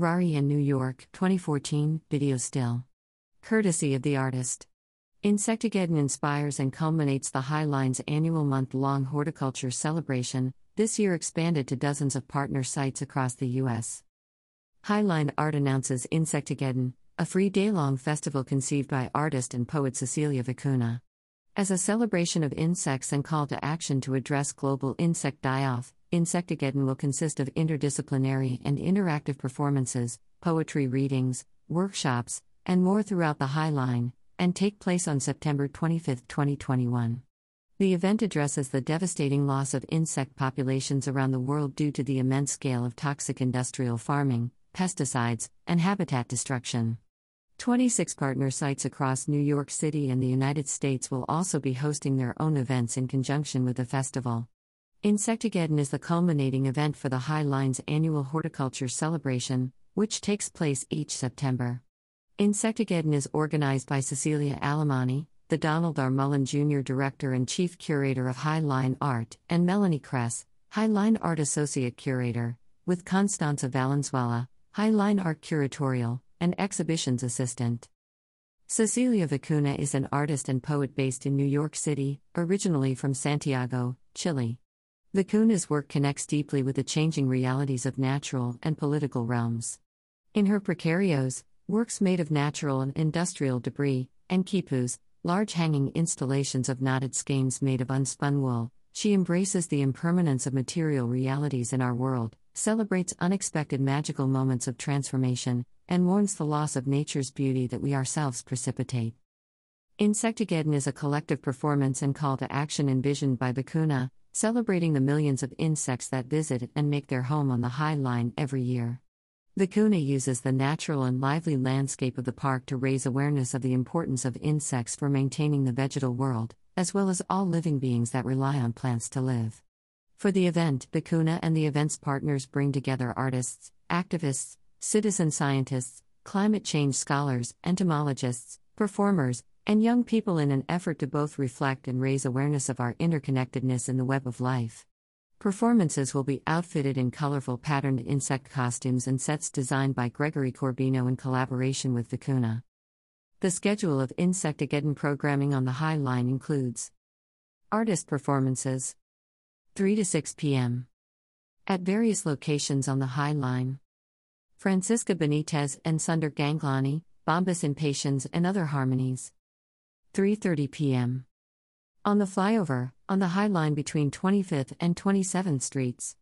Rari in New York, 2014, video still. Courtesy of the artist. Insectageddon inspires and culminates the Highline's annual month long horticulture celebration, this year expanded to dozens of partner sites across the U.S. Highline Art announces Insectageddon, a free day long festival conceived by artist and poet Cecilia Vicuña. As a celebration of insects and call to action to address global insect die off, Insectageddon will consist of interdisciplinary and interactive performances, poetry readings, workshops, and more throughout the Highline, and take place on September 25, 2021. The event addresses the devastating loss of insect populations around the world due to the immense scale of toxic industrial farming, pesticides, and habitat destruction. 26 partner sites across New York City and the United States will also be hosting their own events in conjunction with the festival. Insectageddon is the culminating event for the High Line's annual horticulture celebration, which takes place each September. Insectageddon is organized by Cecilia Alemany, the Donald R. Mullen Jr. Director and Chief Curator of Highline Art, and Melanie Kress, Highline Art Associate Curator, with Constanza Valenzuela, Highline Art Curatorial, and Exhibitions Assistant. Cecilia Vicuña is an artist and poet based in New York City, originally from Santiago, Chile. Vicuña's work connects deeply with the changing realities of natural and political realms. In her precarios, works made of natural and industrial debris, and quipus, large hanging installations of knotted skeins made of unspun wool, she embraces the impermanence of material realities in our world, celebrates unexpected magical moments of transformation, and mourns the loss of nature's beauty that we ourselves precipitate. Insectageddon is a collective performance and call to action envisioned by Vicuña, celebrating the millions of insects that visit and make their home on the High Line every year. Vicuña uses the natural and lively landscape of the park to raise awareness of the importance of insects for maintaining the vegetal world, as well as all living beings that rely on plants to live. For the event, Vicuña and the event's partners bring together artists, activists, citizen scientists, climate change scholars, entomologists, performers, and young people in an effort to both reflect and raise awareness of our interconnectedness in the web of life. Performances will be outfitted in colorful patterned insect costumes and sets designed by Gregory Corbino in collaboration with Vicuña. The schedule of Insectageddon programming on the High Line includes artist performances 3 to 6 p.m. At various locations on the High Line. Francisca Benitez and Sunder Ganglani, Bombus Impatiens and other harmonies. 3:30 p.m. On the flyover, on the High Line between 25th and 27th Streets.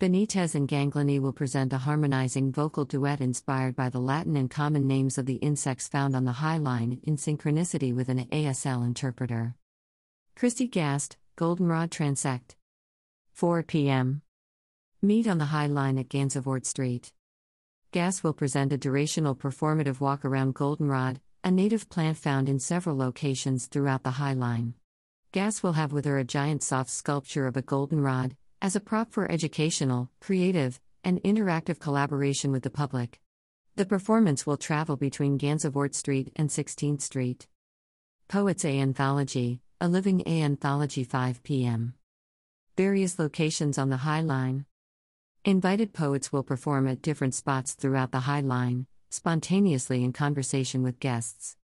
Benitez and Ganglani will present a harmonizing vocal duet inspired by the Latin and common names of the insects found on the High Line in synchronicity with an ASL interpreter. Christy Gast, Goldenrod Transect. 4 p.m. Meet on the High Line at Gansevoort Street. Gast will present a durational performative walk around Goldenrod, a native plant found in several locations throughout the High Line. Gast will have with her a giant soft sculpture of a goldenrod, as a prop for educational, creative, and interactive collaboration with the public. The performance will travel between Gansevoort Street and 16th Street. Poets A Anthology, a Living A Anthology 5 p.m various locations on the High Line. Invited poets will perform at different spots throughout the High Line, spontaneously in conversation with guests.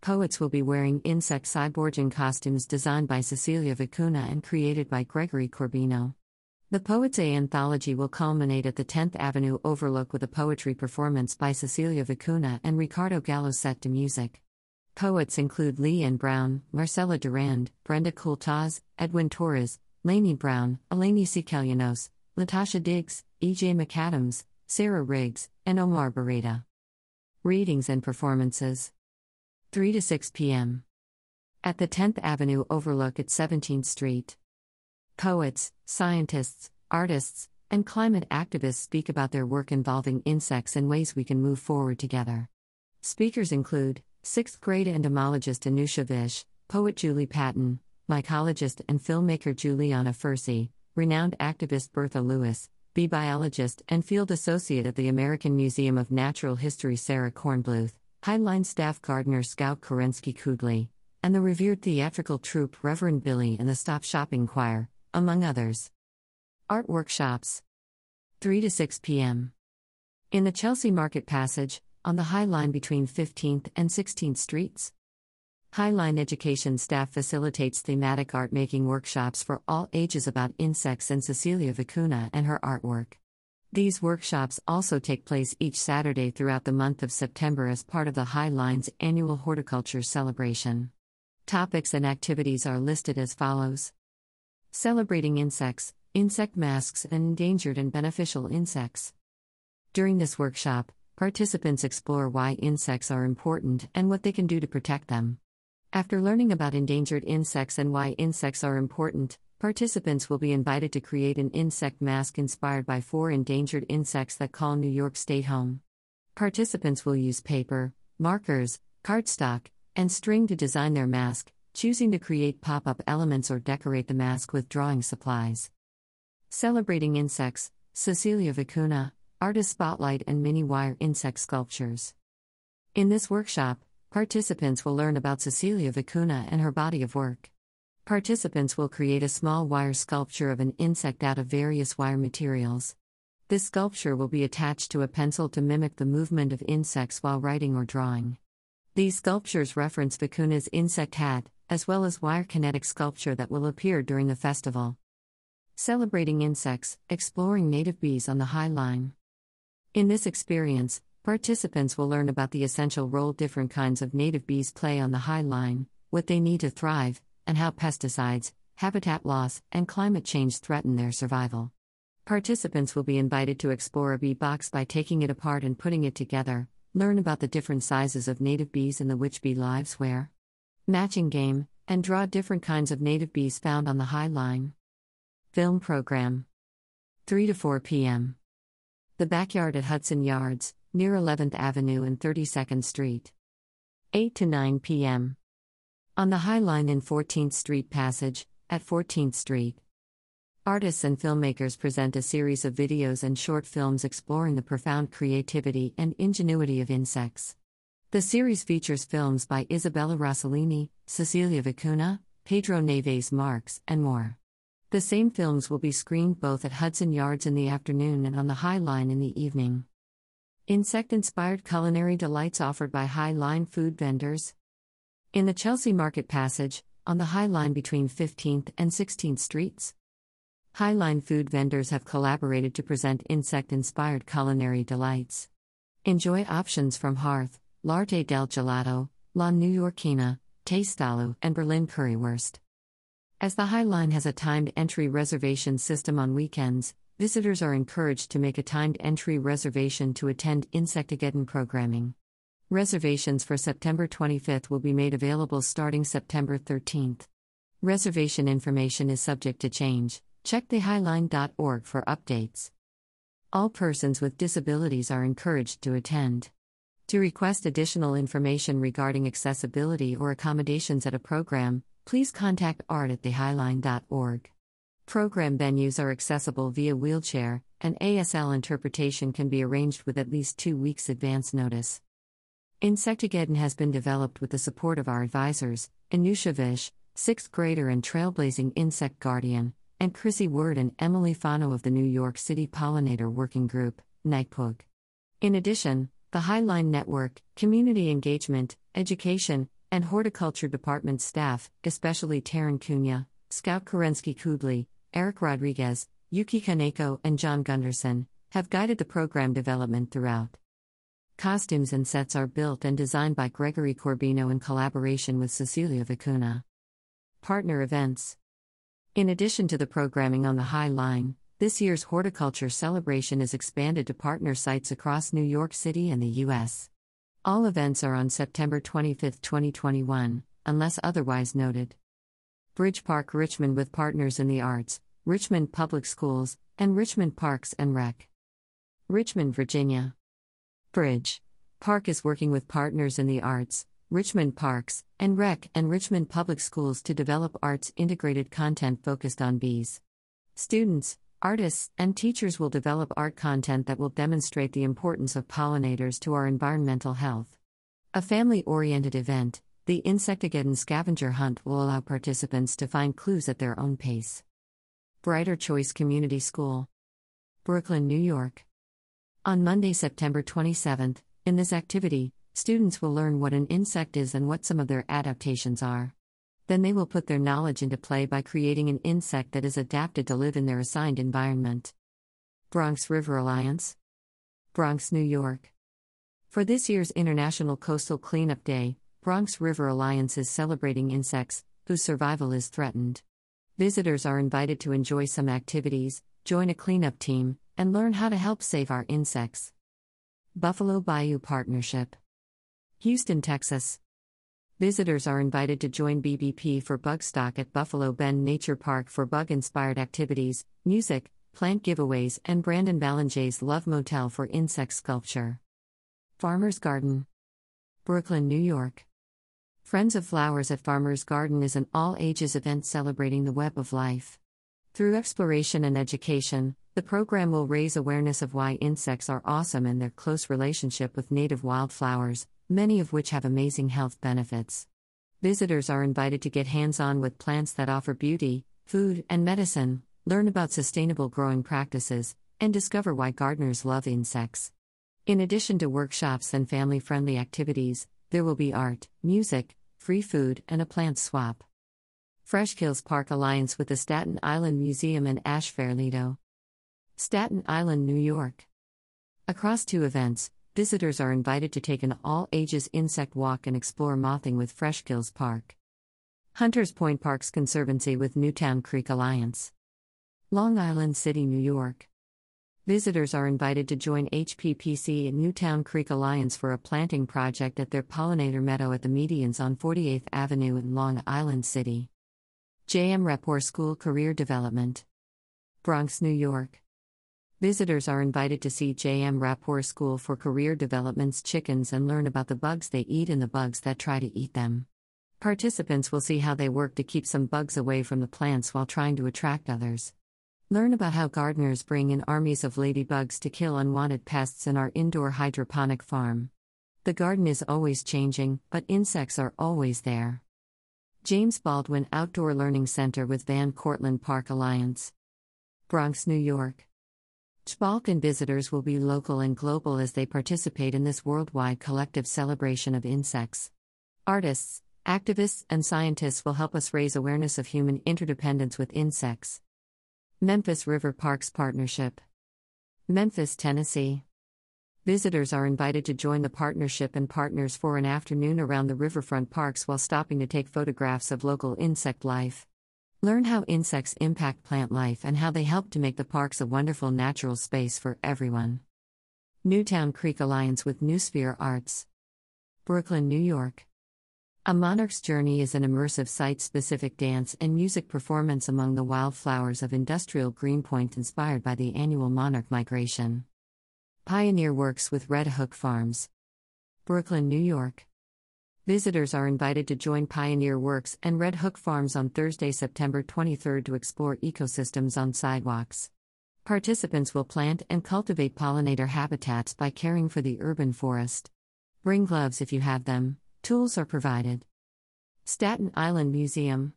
Poets will be wearing insect cyborgian costumes designed by Cecilia Vicuña and created by Gregory Corbino. The Poets A anthology will culminate at the 10th Avenue Overlook with a poetry performance by Cecilia Vicuña and Ricardo Gallo set to music. Poets include Lee Ann Brown, Marcella Durand, Brenda Coultas, Edwin Torres, Laynie Browne, Eleni Sikelianos, Latasha Diggs, E.J. McAdams, Sarah Riggs, and Omar Berrada. Readings and performances 3 to 6 p.m. At the 10th Avenue Overlook at 17th Street. Poets, scientists, artists, and climate activists speak about their work involving insects and ways we can move forward together. Speakers include 6th grade entomologist Anusha Vish, poet Julie Patton, mycologist and filmmaker Giuliana Furci, renowned activist Bertha Lewis, bee biologist and field associate at the American Museum of Natural History Sarah Kornbluth, Highline staff gardener Scout Kerensky Kudley, and the revered theatrical troupe Reverend Billy and the Stop Shopping Choir, among others. Art workshops 3 to 6 p.m. In the Chelsea Market Passage, on the High Line between 15th and 16th Streets. Highline Education staff facilitates thematic art making workshops for all ages about insects and Cecilia Vicuna and her artwork. These workshops also take place each Saturday throughout the month of September as part of the Highline's annual horticulture celebration. Topics and activities are listed as follows Celebrating insects, insect masks, and endangered and beneficial insects. During this workshop, participants explore why insects are important and what they can do to protect them. After learning about endangered insects and why insects are important, participants will be invited to create an insect mask inspired by four endangered insects that call New York State home. Participants will use paper, markers, cardstock, and string to design their mask, choosing to create pop up elements or decorate the mask with drawing supplies. Celebrating Insects, Cecilia Vicuna, Artist Spotlight, and Mini Wire Insect Sculptures. In this workshop, Participants will learn about Cecilia Vicuna and her body of work. Participants will create a small wire sculpture of an insect out of various wire materials. This sculpture will be attached to a pencil to mimic the movement of insects while writing or drawing. These sculptures reference Vicuna's insect hat, as well as wire kinetic sculpture that will appear during the festival. Celebrating insects, exploring native bees on the High Line. In this experience, Participants will learn about the essential role different kinds of native bees play on the high line, what they need to thrive, and how pesticides, habitat loss, and climate change threaten their survival. Participants will be invited to explore a bee box by taking it apart and putting it together, learn about the different sizes of native bees and the which bee lives where. Matching game, and draw different kinds of native bees found on the high line. Film program 3 to 4 p.m. The Backyard at Hudson Yards, near 11th Avenue and 32nd Street. 8 to 9 p.m. On the High Line in 14th Street Passage, at 14th Street. Artists and filmmakers present a series of videos and short films exploring the profound creativity and ingenuity of insects. The series features films by Isabella Rossellini, Cecilia Vicuna, Pedro Neves Marques, and more. The same films will be screened both at Hudson Yards in the afternoon and on the High Line in the evening. Insect inspired culinary delights offered by High Line food vendors. In the Chelsea Market Passage, on the High Line between 15th and 16th Streets. High Line food vendors have collaborated to present insect inspired culinary delights. Enjoy options from Hearth, L'Arte del Gelato, La New Yorkina, Tastalu, and Berlin Currywurst. As the High Line has a timed entry reservation system on weekends, visitors are encouraged to make a timed entry reservation to attend Insectageddon programming. Reservations for September 25th will be made available starting September 13th. Reservation information is subject to change. Check thehighline.org for updates. All persons with disabilities are encouraged to attend. To request additional information regarding accessibility or accommodations at a program, please contact art at thehighline.org. Program venues are accessible via wheelchair, and ASL interpretation can be arranged with at least two weeks' advance notice. Insectageddon has been developed with the support of our advisors, Anusha Vish, sixth grader and trailblazing insect guardian, and Chrissy Word and Emily Fano of the New York City Pollinator Working Group, NYPWG. In addition, the Highline Network, Community Engagement, Education, and Horticulture Department staff, especially Taryn Cunha, Scout Kerensky Kudley, Eric Rodriguez, Yuki Kaneko, and John Gunderson, have guided the program development throughout. Costumes and sets are built and designed by Gregory Corbino in collaboration with Cecilia Vicuna. Partner events In addition to the programming on the High Line, this year's horticulture celebration is expanded to partner sites across New York City and the U.S. All events are on September 25, 2021, unless otherwise noted. Bridge Park Richmond with partners in the arts, Richmond Public Schools, and Richmond Parks and Rec. Richmond, Virginia. Bridge. Park is working with partners in the arts, Richmond Parks, and Rec, and Richmond Public Schools to develop arts integrated content focused on bees. Students, artists, and teachers will develop art content that will demonstrate the importance of pollinators to our environmental health. A family oriented event, the Insectageddon scavenger hunt will allow participants to find clues at their own pace. Brighter Choice Community School. Brooklyn, New York. On Monday, September 27th, in this activity, students will learn what an insect is and what some of their adaptations are. Then they will put their knowledge into play by creating an insect that is adapted to live in their assigned environment. Bronx River Alliance, Bronx, New York. For this year's International Coastal Cleanup Day, Bronx River Alliance is celebrating insects whose survival is threatened. Visitors are invited to enjoy some activities, join a cleanup team, and learn how to help save our insects. Buffalo Bayou Partnership, Houston, Texas. Visitors are invited to join BBP for Bugstock at Buffalo Bend Nature Park for bug inspired activities, music, plant giveaways, and Brandon Ballengée's Love Motel for insect sculpture. Farmer's Garden, Brooklyn, New York. Friends of Flowers at Farmer's Garden is an all ages event celebrating the web of life. Through exploration and education, the program will raise awareness of why insects are awesome and their close relationship with native wildflowers, many of which have amazing health benefits. Visitors are invited to get hands on with plants that offer beauty, food, and medicine, learn about sustainable growing practices, and discover why gardeners love insects. In addition to workshops and family friendly activities, there will be art, music, free food, and a plant swap. Freshkills Park Alliance with the Staten Island Museum and Ash Staten Island, New York. Across two events, visitors are invited to take an all ages insect walk and explore mothing with Freshkills Park. Hunters Point Parks Conservancy with Newtown Creek Alliance. Long Island City, New York. Visitors are invited to join HPPC and Newtown Creek Alliance for a planting project at their pollinator meadow at the medians on 48th Avenue in Long Island City. JM Rapport School Career Development. Bronx, New York. Visitors are invited to see J.M. Rapport School for Career Development's chickens and learn about the bugs they eat and the bugs that try to eat them. Participants will see how they work to keep some bugs away from the plants while trying to attract others. Learn about how gardeners bring in armies of ladybugs to kill unwanted pests in our indoor hydroponic farm. The garden is always changing, but insects are always there. James Baldwin Outdoor Learning Center with Van Cortlandt Park Alliance. Bronx, New York. Balkan visitors will be local and global as they participate in this worldwide collective celebration of insects. Artists, activists, and scientists will help us raise awareness of human interdependence with insects. Memphis River Parks Partnership. Memphis, Tennessee. Visitors are invited to join the partnership and partners for an afternoon around the riverfront parks while stopping to take photographs of local insect life. Learn how insects impact plant life and how they help to make the parks a wonderful natural space for everyone. Newtown Creek Alliance with Newsphere Arts. Brooklyn, New York. A Monarch's Journey is an immersive site specific dance and music performance among the wildflowers of industrial Greenpoint inspired by the annual monarch migration. Pioneer Works with Red Hook Farms. Brooklyn, New York. Visitors are invited to join Pioneer Works and Red Hook Farms on Thursday, September 23 to explore ecosystems on sidewalks. Participants will plant and cultivate pollinator habitats by caring for the urban forest. Bring gloves if you have them, tools are provided. Staten Island Museum,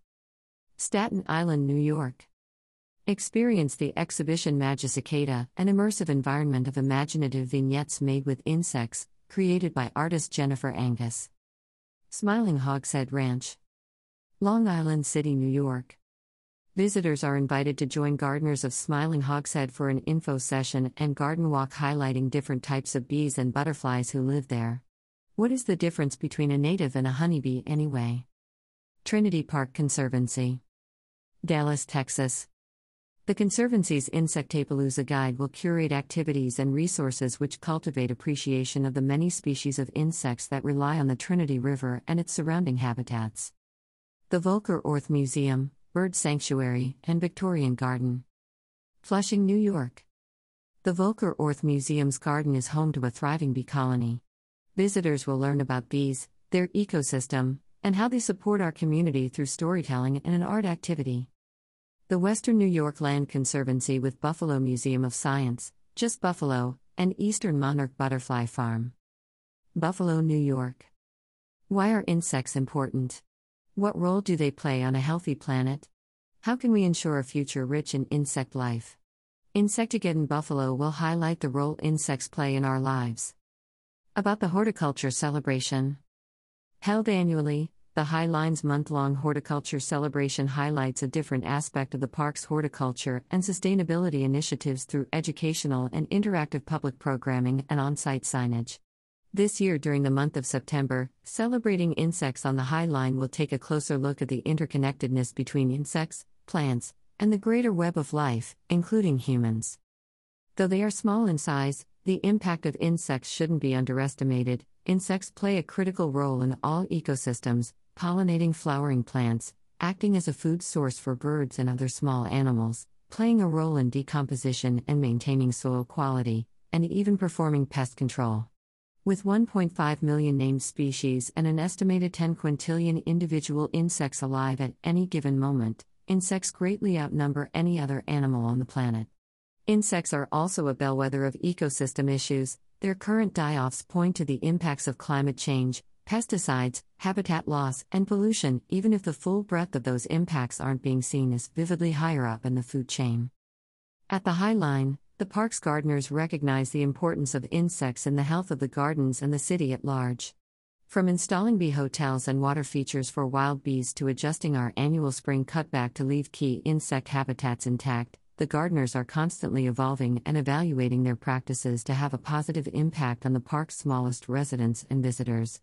Staten Island, New York. Experience the exhibition Magicicada, an immersive environment of imaginative vignettes made with insects, created by artist Jennifer Angus. Smiling Hogshead Ranch. Long Island City, New York. Visitors are invited to join gardeners of Smiling Hogshead for an info session and garden walk highlighting different types of bees and butterflies who live there. What is the difference between a native and a honeybee anyway? Trinity Park Conservancy. Dallas, Texas. The Conservancy's Insectapalooza Guide will curate activities and resources which cultivate appreciation of the many species of insects that rely on the Trinity River and its surrounding habitats. The Voelker Orth Museum, Bird Sanctuary, and Victorian Garden. Flushing, New York. The Voelker Orth Museum's garden is home to a thriving bee colony. Visitors will learn about bees, their ecosystem, and how they support our community through storytelling and an art activity. The Western New York Land Conservancy with Buffalo Museum of Science, Just Buffalo, and Eastern Monarch Butterfly Farm. Buffalo, New York. Why are insects important? What role do they play on a healthy planet? How can we ensure a future rich in insect life? Insectageddon Buffalo will highlight the role insects play in our lives. About the horticulture celebration. Held annually, the High Lines month long horticulture celebration highlights a different aspect of the park's horticulture and sustainability initiatives through educational and interactive public programming and on site signage. This year, during the month of September, celebrating insects on the High Line will take a closer look at the interconnectedness between insects, plants, and the greater web of life, including humans. Though they are small in size, the impact of insects shouldn't be underestimated. Insects play a critical role in all ecosystems, pollinating flowering plants, acting as a food source for birds and other small animals, playing a role in decomposition and maintaining soil quality, and even performing pest control. With 1.5 million named species and an estimated 10 quintillion individual insects alive at any given moment, insects greatly outnumber any other animal on the planet. Insects are also a bellwether of ecosystem issues. Their current die offs point to the impacts of climate change, pesticides, habitat loss, and pollution, even if the full breadth of those impacts aren't being seen as vividly higher up in the food chain. At the High Line, the park's gardeners recognize the importance of insects in the health of the gardens and the city at large. From installing bee hotels and water features for wild bees to adjusting our annual spring cutback to leave key insect habitats intact, the gardeners are constantly evolving and evaluating their practices to have a positive impact on the park's smallest residents and visitors.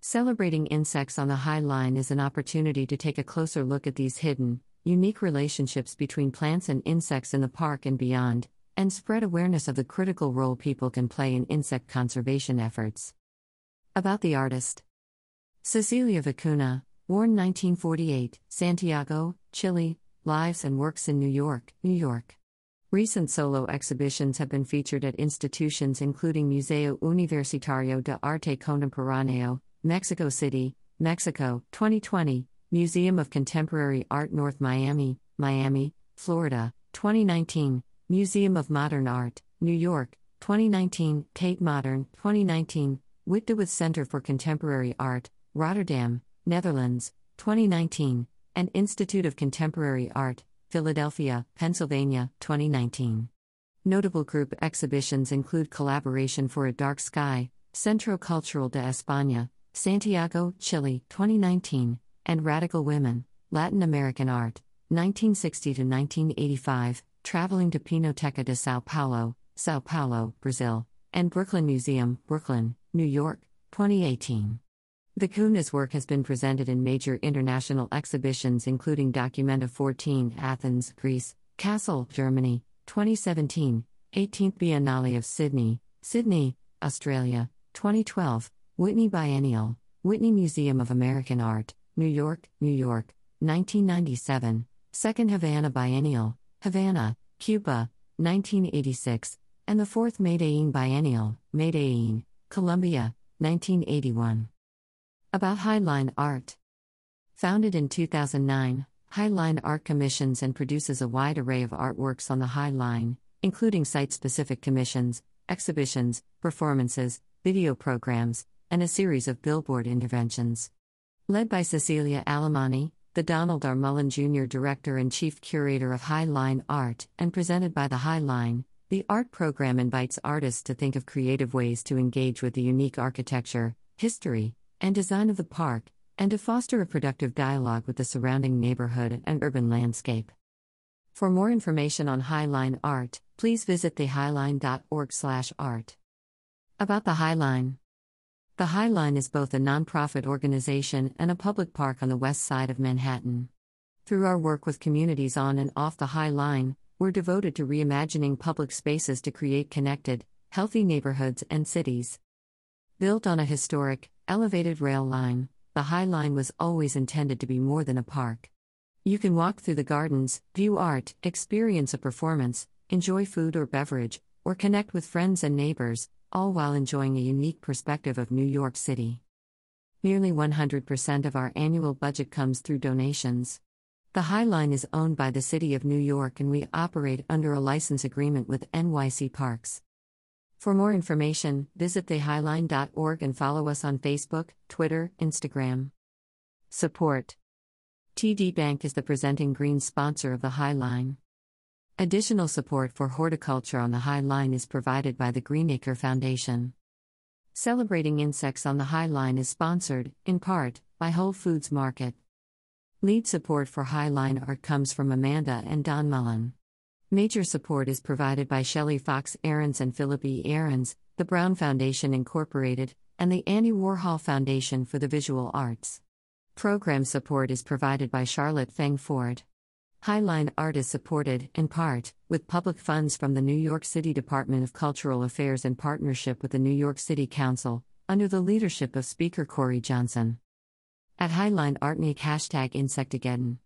Celebrating insects on the High Line is an opportunity to take a closer look at these hidden, unique relationships between plants and insects in the park and beyond, and spread awareness of the critical role people can play in insect conservation efforts. About the artist Cecilia Vicuna, born 1948, Santiago, Chile, lives and works in New York, New York. Recent solo exhibitions have been featured at institutions including Museo Universitario de Arte Contemporáneo, Mexico City, Mexico, 2020, Museum of Contemporary Art North Miami, Miami, Florida, 2019, Museum of Modern Art, New York, 2019, Tate Modern, 2019, Witte de With Center for Contemporary Art, Rotterdam, Netherlands, 2019, and Institute of Contemporary Art, Philadelphia, Pennsylvania, 2019. Notable group exhibitions include Collaboration for a Dark Sky, Centro Cultural de España, Santiago, Chile, 2019, and Radical Women, Latin American Art, 1960 to 1985, traveling to Pinacoteca de Sao Paulo, Sao Paulo, Brazil, and Brooklyn Museum, Brooklyn, New York, 2018. Vicuna's work has been presented in major international exhibitions including Documenta 14 Athens, Greece, Kassel, Germany, 2017, 18th Biennale of Sydney, Sydney, Australia, 2012, Whitney Biennial, Whitney Museum of American Art, New York, New York, 1997, Second Havana Biennial, Havana, Cuba, 1986, and the Fourth Medellin Biennial, Medellin, Colombia, 1981. About Highline Art. Founded in 2009, Highline Art commissions and produces a wide array of artworks on the High Line, including site specific commissions, exhibitions, performances, video programs, and a series of billboard interventions. Led by Cecilia Alemany, the Donald R. Mullen Jr. Director and Chief Curator of High Line Art, and presented by the High Line, the art program invites artists to think of creative ways to engage with the unique architecture, history, and design of the park, and to foster a productive dialogue with the surrounding neighborhood and urban landscape. For more information on Highline Art, please visit thehighline.org/art. About the Highline. The Highline is both a nonprofit organization and a public park on the west side of Manhattan. Through our work with communities on and off the High Line, we're devoted to reimagining public spaces to create connected, healthy neighborhoods and cities. Built on a historic, elevated rail line, the High Line was always intended to be more than a park. You can walk through the gardens, view art, experience a performance, enjoy food or beverage, or connect with friends and neighbors, all while enjoying a unique perspective of New York City. Nearly 100% of our annual budget comes through donations. The High Line is owned by the City of New York and we operate under a license agreement with NYC Parks. For more information, visit thehighline.org and follow us on Facebook, Twitter, Instagram. Support TD Bank is the presenting green sponsor of the High Line. Additional support for horticulture on the High Line is provided by the Greenacre Foundation. Celebrating Insects on the High Line is sponsored, in part, by Whole Foods Market. Lead support for High Line art comes from Amanda and Don Mullen. Major support is provided by Shelley Fox Aarons and Philip E. Aarons, the Brown Foundation Incorporated, and the Andy Warhol Foundation for the Visual Arts. Program support is provided by Charlotte Feng Ford. Highline Art is supported, in part, with public funds from the New York City Department of Cultural Affairs in partnership with the New York City Council, under the leadership of Speaker Corey Johnson. At Highline Artnik hashtag Insectageddon.